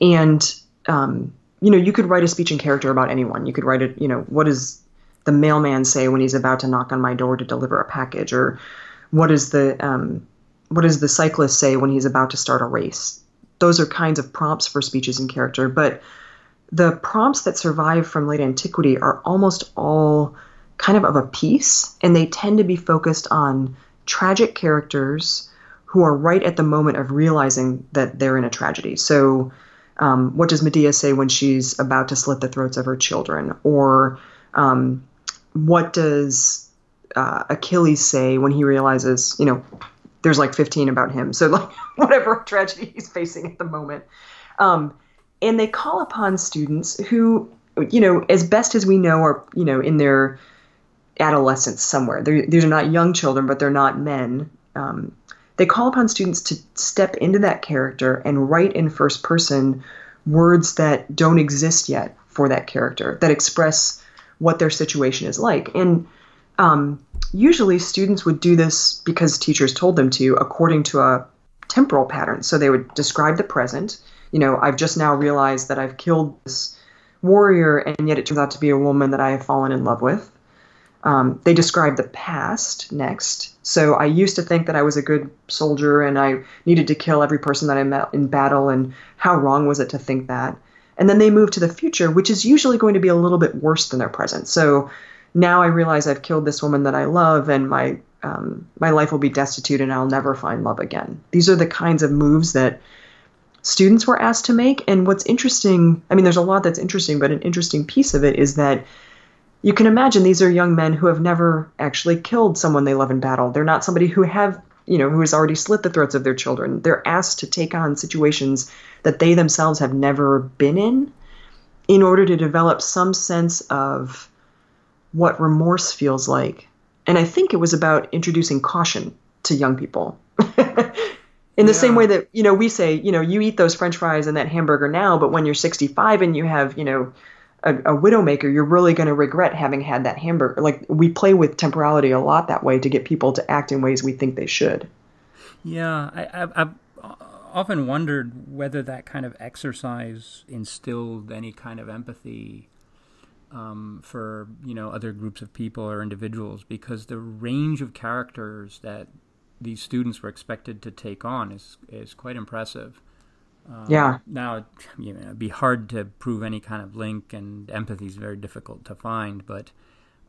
And, um, you know, you could write a speech in character about anyone. You could write it, you know, what does the mailman say when he's about to knock on my door to deliver a package? Or what does the, um, what does the cyclist say when he's about to start a race? Those are kinds of prompts for speeches in character. But the prompts that survive from late antiquity are almost all kind of of a piece, and they tend to be focused on tragic characters who are right at the moment of realizing that they're in a tragedy. So, um, what does Medea say when she's about to slit the throats of her children? Or um, what does uh, Achilles say when he realizes, you know, there's like 15 about him. So like whatever tragedy he's facing at the moment. Um, and they call upon students who, you know, as best as we know, are you know in their adolescence somewhere. They're, these are not young children, but they're not men. Um, they call upon students to step into that character and write in first person words that don't exist yet for that character that express what their situation is like. And um, usually students would do this because teachers told them to according to a temporal pattern. So they would describe the present. You know, I've just now realized that I've killed this warrior, and yet it turns out to be a woman that I have fallen in love with. Um, they describe the past next. So I used to think that I was a good soldier and I needed to kill every person that I met in battle, and how wrong was it to think that? And then they move to the future, which is usually going to be a little bit worse than their present. So now I realize I've killed this woman that I love, and my um, my life will be destitute, and I'll never find love again. These are the kinds of moves that students were asked to make. And what's interesting, I mean, there's a lot that's interesting, but an interesting piece of it is that you can imagine these are young men who have never actually killed someone they love in battle. They're not somebody who have you know who has already slit the throats of their children. They're asked to take on situations that they themselves have never been in in order to develop some sense of what remorse feels like. And I think it was about introducing caution to young people. In the yeah. same way that, you know, we say, you know, you eat those french fries and that hamburger now, but when you're 65 and you have, you know, a, a widowmaker, you're really going to regret having had that hamburger. Like we play with temporality a lot that way to get people to act in ways we think they should. Yeah, I, I, I often wondered whether that kind of exercise instilled any kind of empathy um, for you know other groups of people or individuals because the range of characters that these students were expected to take on is is quite impressive. Um, yeah. Now, you know, it'd be hard to prove any kind of link, and empathy is very difficult to find, but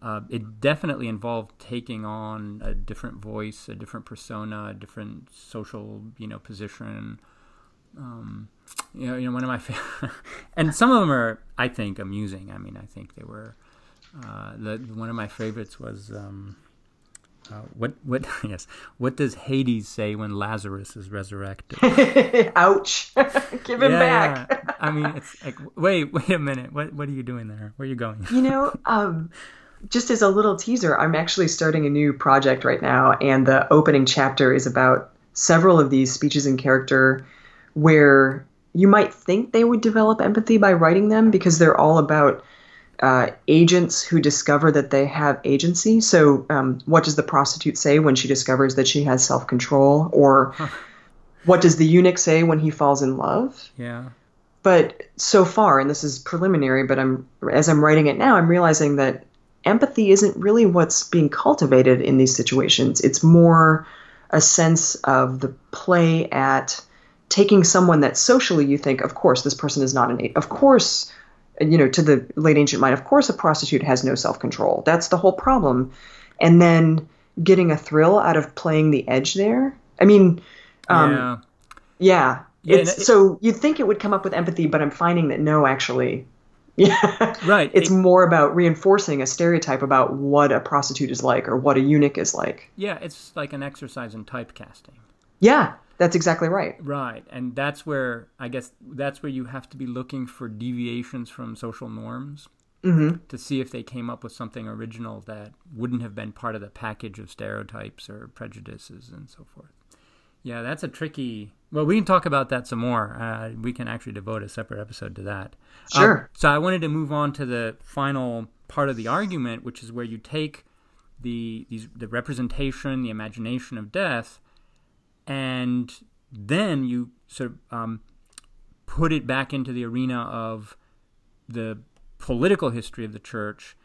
uh, it definitely involved taking on a different voice, a different persona, a different social, you know, position. Um, you know, you know, one of my favorite, and some of them are, I think, amusing. I mean, I think they were. Uh, the one of my favorites was um, uh, what what yes what does Hades say when Lazarus is resurrected? Ouch! Give him yeah, back. Yeah. I mean, it's like wait wait a minute. What what are you doing there? Where are you going? You know, um, just as a little teaser, I'm actually starting a new project right now, and the opening chapter is about several of these speeches in character where you might think they would develop empathy by writing them because they're all about uh, agents who discover that they have agency. So, um, what does the prostitute say when she discovers that she has self control? Or what does the eunuch say when he falls in love? Yeah. But so far, and this is preliminary, but I'm as I'm writing it now, I'm realizing that empathy isn't really what's being cultivated in these situations. It's more a sense of the play at taking someone that socially you think, of course, this person is not an, of course, you know, to the late ancient mind, of course, a prostitute has no self control. That's the whole problem. And then getting a thrill out of playing the edge there. I mean, um, yeah. yeah. Yeah, it's, it, so you'd think it would come up with empathy, but I'm finding that no, actually, yeah. Right. It's it, more about reinforcing a stereotype about what a prostitute is like or what a eunuch is like. Yeah, it's like an exercise in typecasting. Yeah, that's exactly right. Right. And that's where I guess that's where you have to be looking for deviations from social norms mm-hmm. to see if they came up with something original that wouldn't have been part of the package of stereotypes or prejudices and so forth. Yeah, that's a tricky. Well, we can talk about that some more. Uh, we can actually devote a separate episode to that. Sure. Uh, so I wanted to move on to the final part of the argument, which is where you take the these the representation, the imagination of death, and then you sort of um, put it back into the arena of the political history of the church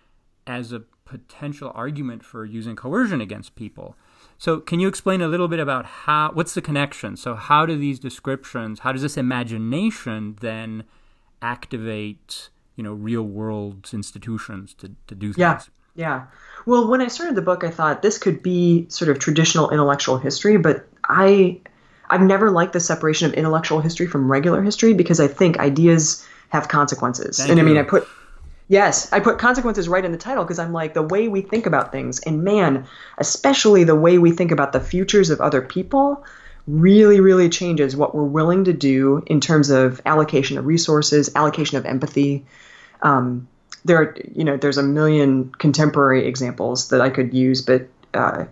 as a potential argument for using coercion against people. So, can you explain a little bit about how what's the connection? So, how do these descriptions, how does this imagination then activate, you know, real world institutions to, to do things? Yeah. Yeah. Well, when I started the book, I thought this could be sort of traditional intellectual history, but I I've never liked the separation of intellectual history from regular history because I think ideas have consequences. Thank and. I mean, I put Yes, I put consequences right in the title because I'm like the way we think about things, and man, especially the way we think about the futures of other people, really, really changes what we're willing to do in terms of allocation of resources, allocation of empathy. Um, there, are, you know, there's a million contemporary examples that I could use, but uh,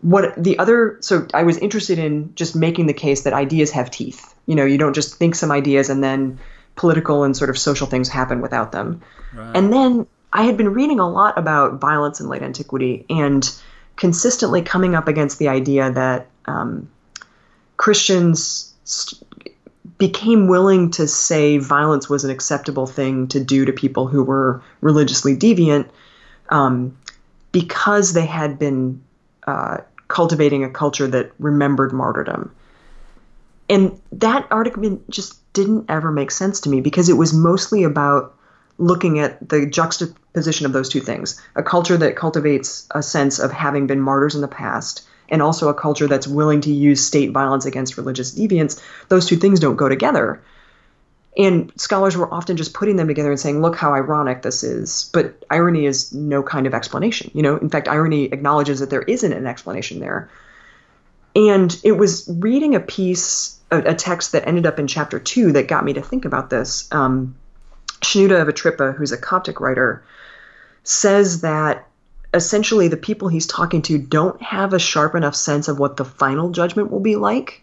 what the other? So I was interested in just making the case that ideas have teeth. You know, you don't just think some ideas and then political and sort of social things happen without them. Right. And then I had been reading a lot about violence in late antiquity and consistently coming up against the idea that um, Christians st- became willing to say violence was an acceptable thing to do to people who were religiously deviant um, because they had been uh, cultivating a culture that remembered martyrdom. And that argument just didn't ever make sense to me because it was mostly about looking at the juxtaposition of those two things a culture that cultivates a sense of having been martyrs in the past and also a culture that's willing to use state violence against religious deviants those two things don't go together and scholars were often just putting them together and saying look how ironic this is but irony is no kind of explanation you know in fact irony acknowledges that there isn't an explanation there and it was reading a piece a, a, text that ended up in chapter two that got me to think about this. Um, Shenouda of Atrippa, who's a Coptic writer, says that essentially the people he's talking to don't have a sharp enough sense of what the final judgment will be like.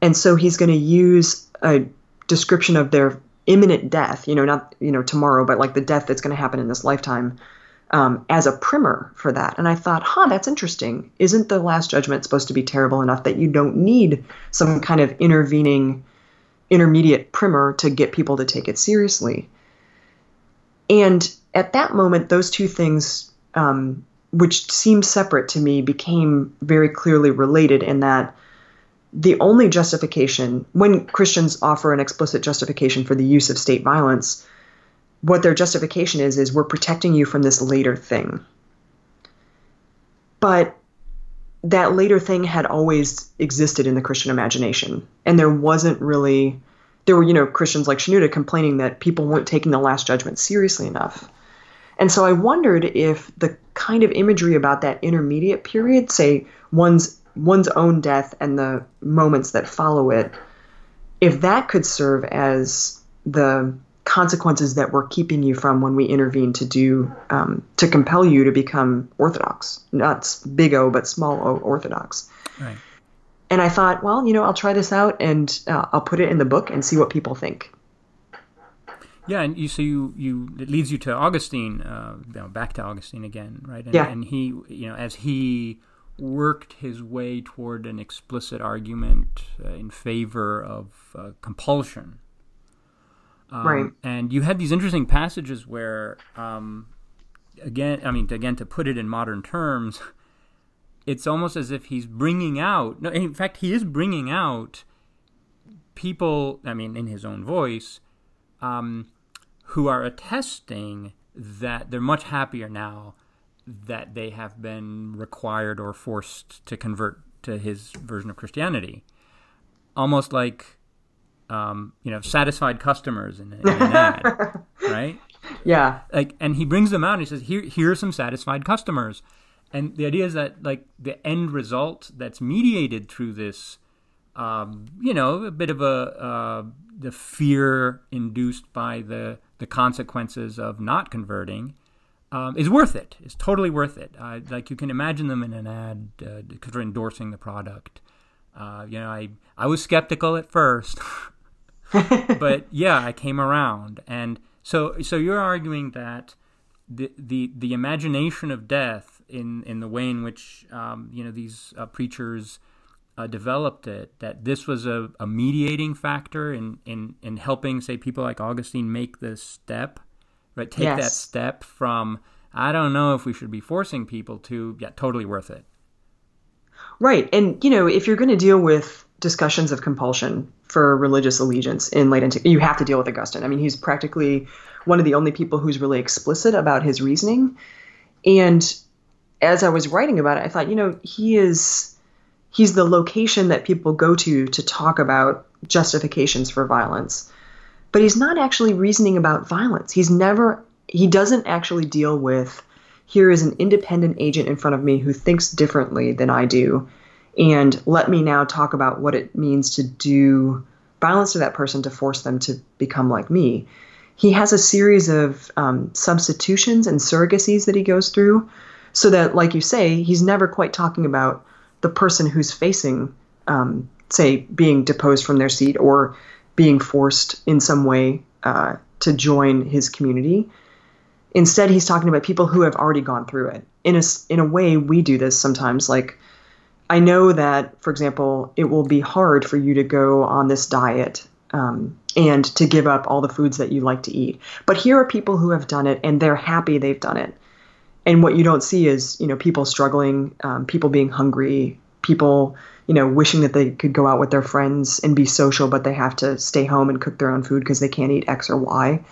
And so he's going to use a description of their imminent death, you know, not, you know, tomorrow, but like the death that's going to happen in this lifetime, um, as a primer for that. And I thought, huh, that's interesting. Isn't the Last Judgment supposed to be terrible enough that you don't need some kind of intervening, intermediate primer to get people to take it seriously? And at that moment, those two things, um, which seemed separate to me, became very clearly related in that the only justification, when Christians offer an explicit justification for the use of state violence, what their justification is is we're protecting you from this later thing. But that later thing had always existed in the Christian imagination, and there wasn't really there were you know Christians like Shenouda complaining that people weren't taking the Last Judgment seriously enough. And so I wondered if the kind of imagery about that intermediate period, say one's one's own death and the moments that follow it, if that could serve as the consequences that we're keeping you from when we intervene to do um, to compel you to become orthodox, not big O but small O orthodox. Right. And I thought, well, you know, I'll try this out and uh, I'll put it in the book and see what people think. Yeah, and you so you you it leads you to Augustine, uh, you know, back to Augustine again, right? And, yeah. And he, you know, as he worked his way toward an explicit argument uh, in favor of uh, compulsion, um, right. And you had these interesting passages where, um, again, I mean, again, to put it in modern terms, it's almost as if he's bringing out. No, in fact, he is bringing out people. I mean, in his own voice, um, who are attesting that they're much happier now that they have been required or forced to convert to his version of Christianity. Almost like um, you know, satisfied customers in, in an ad, right? Yeah. Like, and he brings them out and he says, "Here, here are some satisfied customers," and the idea is that like the end result that's mediated through this, um, you know, a bit of a uh, the fear induced by the the consequences of not converting. Um, is worth it. It's totally worth it. Uh, like you can imagine them in an ad because uh, they're endorsing the product. Uh, you know, I I was skeptical at first, but yeah, I came around, and so so you're arguing that the the the imagination of death in in the way in which um, you know these uh, preachers uh, developed it that this was a, a mediating factor in, in in helping say people like Augustine make this step right take yes. that step from I don't know if we should be forcing people to yeah totally worth it right and you know if you're going to deal with discussions of compulsion for religious allegiance in late antiquity. You have to deal with Augustine. I mean, he's practically one of the only people who's really explicit about his reasoning. And as I was writing about it, I thought, you know, he is he's the location that people go to to talk about justifications for violence. But he's not actually reasoning about violence. He's never he doesn't actually deal with here is an independent agent in front of me who thinks differently than I do and let me now talk about what it means to do violence to that person to force them to become like me. He has a series of um, substitutions and surrogacies that he goes through, so that, like you say, he's never quite talking about the person who's facing, um, say, being deposed from their seat or being forced in some way uh, to join his community. Instead, he's talking about people who have already gone through it. In a, in a way, we do this sometimes, like I know that, for example, it will be hard for you to go on this diet um, and to give up all the foods that you like to eat. But here are people who have done it and they're happy they've done it. And what you don't see is, you know, people struggling, um, people being hungry, people, you know, wishing that they could go out with their friends and be social, but they have to stay home and cook their own food because they can't eat X or Y.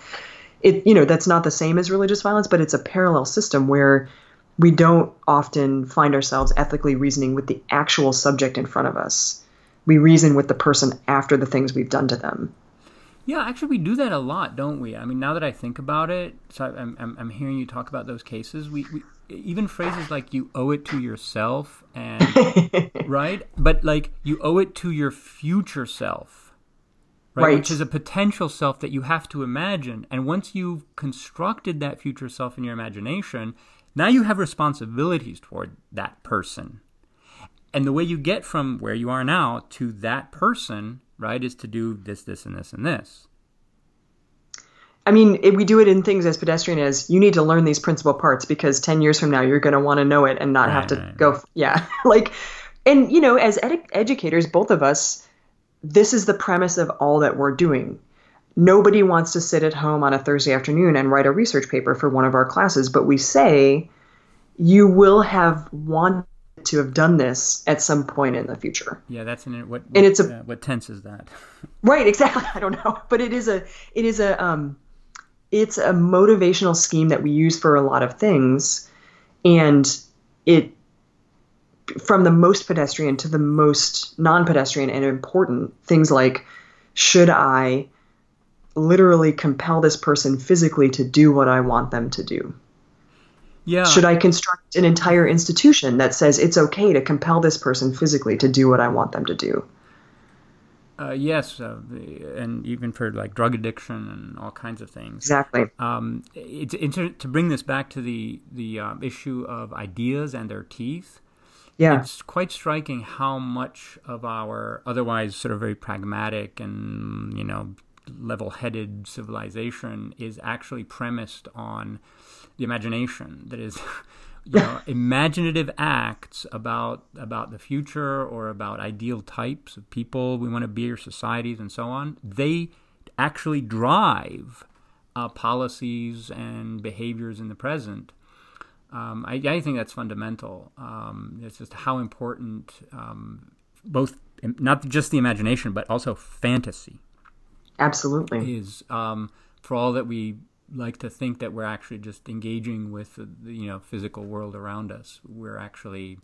It, you know, that's not the same as religious violence, but it's a parallel system where we don't often find ourselves ethically reasoning with the actual subject in front of us. We reason with the person after the things we've done to them. Yeah, actually, we do that a lot, don't we? I mean, now that I think about it, so I'm, I'm, I'm hearing you talk about those cases. We, we even phrases like "you owe it to yourself" and right, but like you owe it to your future self, right? right? Which is a potential self that you have to imagine. And once you've constructed that future self in your imagination, now you have responsibilities toward that person. And the way you get from where you are now to that person, right, is to do this, this, and this, and this. I mean, we do it in things as pedestrian as you need to learn these principal parts because 10 years from now you're going to want to know it and not Right, have to right, go. Yeah. like, and, you know, as ed- educators, both of us, this is the premise of all that we're doing. Nobody wants to sit at home on a Thursday afternoon and write a research paper for one of our classes, but we say you will have wanted to have done this at some point in the future. Yeah, that's in it. What, And it's a- uh, what tense is that? Right, exactly. I don't know, but it is a it is a um it's a motivational scheme that we use for a lot of things and it from the most pedestrian to the most non-pedestrian and important things like should I literally compel this person physically to do what I want them to do? Yeah. Should I construct an entire institution that says it's okay to compel this person physically to do what I want them to do? Uh, yes, uh, the, and even for like drug addiction and all kinds of things. Exactly. Um, it's, it's to bring this back to the the um, issue of ideas and their teeth. Yeah. It's quite striking how much of our otherwise sort of very pragmatic and you know level-headed civilization is actually premised on the imagination. That is, you know, imaginative acts about about the future or about ideal types of people we want to be or societies and so on. They actually drive uh, policies and behaviors in the present. Um, I, I think that's fundamental. Um, it's just how important um, both not just the imagination but also fantasy Absolutely. is um, for all that we like to think that we're actually just engaging with the, you know physical world around us. We're actually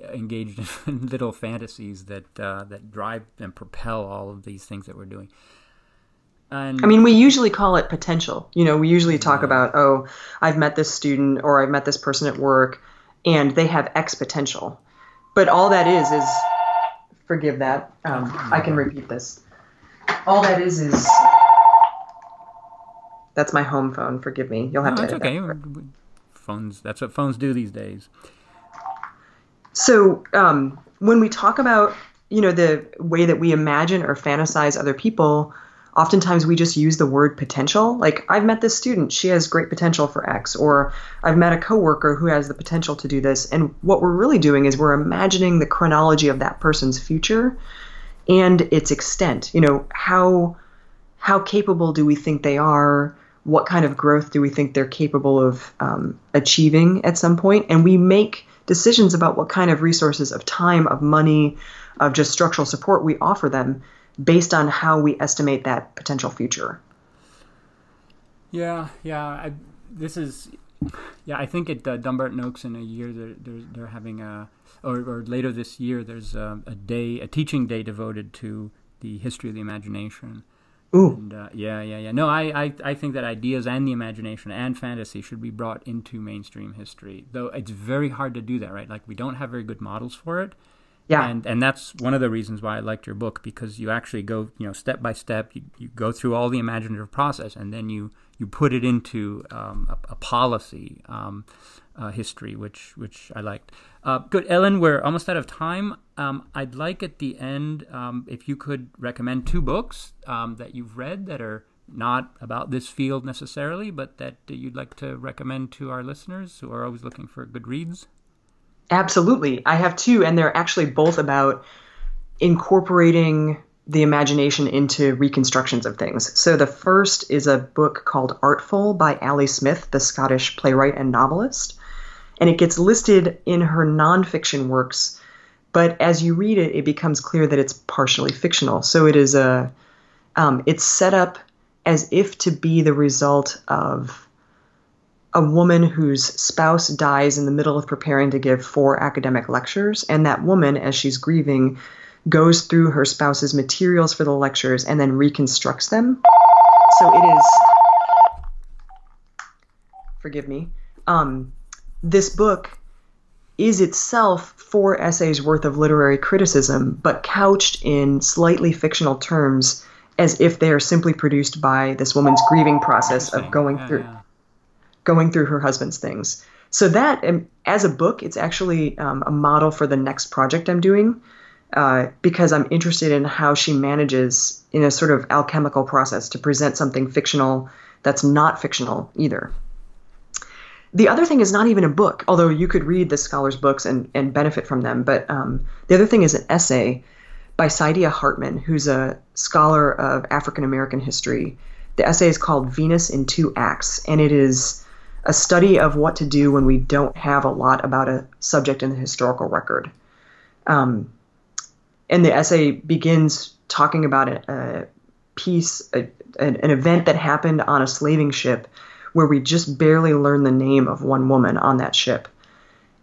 engaged in little fantasies that uh, that drive and propel all of these things that we're doing. And I mean, we usually call it potential. You know, we usually talk about, oh, I've met this student or I've met this person at work and they have X potential. But all that is, is, forgive that, um, I can repeat this. All that is, is, that's my home phone. Forgive me. You'll have no, to it's edit that. okay. Phones. That's what phones do these days. So um, when we talk about, you know, the way that we imagine or fantasize other people, oftentimes we just use the word potential. Like I've met this student, she has great potential for X, or I've met a coworker who has the potential to do this. And what we're really doing is we're imagining the chronology of that person's future and its extent. You know, how how capable do we think they are? What kind of growth do we think they're capable of um, achieving at some point? And we make decisions about what kind of resources of time, of money, of just structural support we offer them based on how we estimate that potential future. Yeah, yeah. I, this is, yeah. I think at uh, Dumbarton Oaks in a year they're they're, they're having a, or, or later this year there's a, a day, a teaching day devoted to the history of the imagination. Ooh, And uh, yeah, yeah, yeah. No, I, I, I think that ideas and the imagination and fantasy should be brought into mainstream history. Though it's very hard to do that, right? Like we don't have very good models for it. Yeah, And and that's one of the reasons why I liked your book because you actually go, you know, step by step. You, you go through all the imaginative process, and then you you put it into um, a, a policy um, uh, history, which which I liked. Uh, good, Ellen. We're almost out of time. Um, I'd like at the end um, if you could recommend two books um, that you've read that are not about this field necessarily, but that you'd like to recommend to our listeners who are always looking for good reads. Absolutely. I have two, and they're actually both about incorporating the imagination into reconstructions of things. So the first is a book called Artful by Ali Smith, the Scottish playwright and novelist. And it gets listed in her nonfiction works, but as you read it, it becomes clear that it's partially fictional. So it is a, um, it's set up as if to be the result of a woman whose spouse dies in the middle of preparing to give four academic lectures, and that woman, as she's grieving, goes through her spouse's materials for the lectures and then reconstructs them. So it is. Forgive me. Um, this book is itself four essays worth of literary criticism, but couched in slightly fictional terms as if they are simply produced by this woman's grieving process of going Yeah, through yeah. Going through her husband's things. So that, um, as a book, it's actually um, a model for the next project I'm doing, uh, because I'm interested in how she manages, in a sort of alchemical process, to present something fictional that's not fictional either. The other thing is not even a book, although you could read the scholars' books and, and benefit from them. But um, the other thing is an essay by Saidiya Hartman, who's a scholar of African American history. The essay is called Venus in Two Acts, and it is a study of what to do when we don't have a lot about a subject in the historical record. Um, and the essay begins talking about a, a piece, a, an, an event that happened on a slaving ship where we just barely learn the name of one woman on that ship.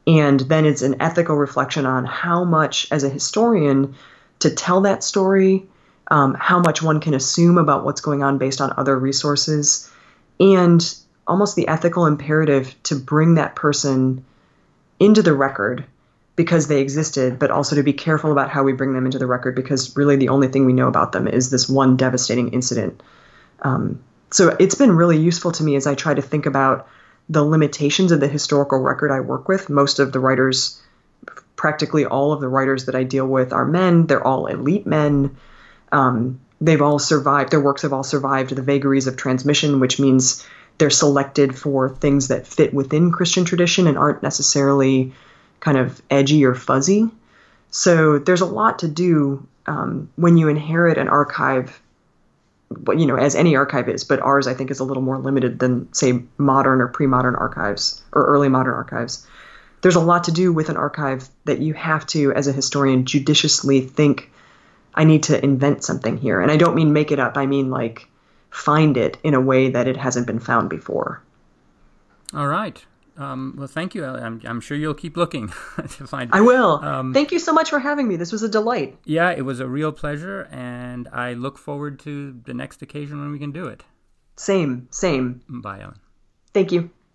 And then it's an ethical reflection on how much, as a historian, to tell that story, um, how much one can assume about what's going on based on other resources, and almost the ethical imperative to bring that person into the record because they existed, but also to be careful about how we bring them into the record because really the only thing we know about them is this one devastating incident. Um, so it's been really useful to me as I try to think about the limitations of the historical record I work with. Most of the writers, practically all of the writers that I deal with, are men. They're all elite men. Um, they've all survived, their works have all survived the vagaries of transmission, which means they're selected for things that fit within Christian tradition and aren't necessarily kind of edgy or fuzzy. So there's a lot to do um, when you inherit an archive, you know, as any archive is, but ours I think is a little more limited than say modern or pre-modern archives or early modern archives. There's a lot to do with an archive that you have to, as a historian, judiciously think. I need to invent something here, and I don't mean make it up. I mean like find it in a way that it hasn't been found before. All right. Um, well, thank you. I'm, I'm, sure you'll keep looking to find. I will. Um, thank you so much for having me. This was a delight. Yeah, it was a real pleasure, and I look forward to the next occasion when we can do it. Same, same. Bye, Ellen. Thank you.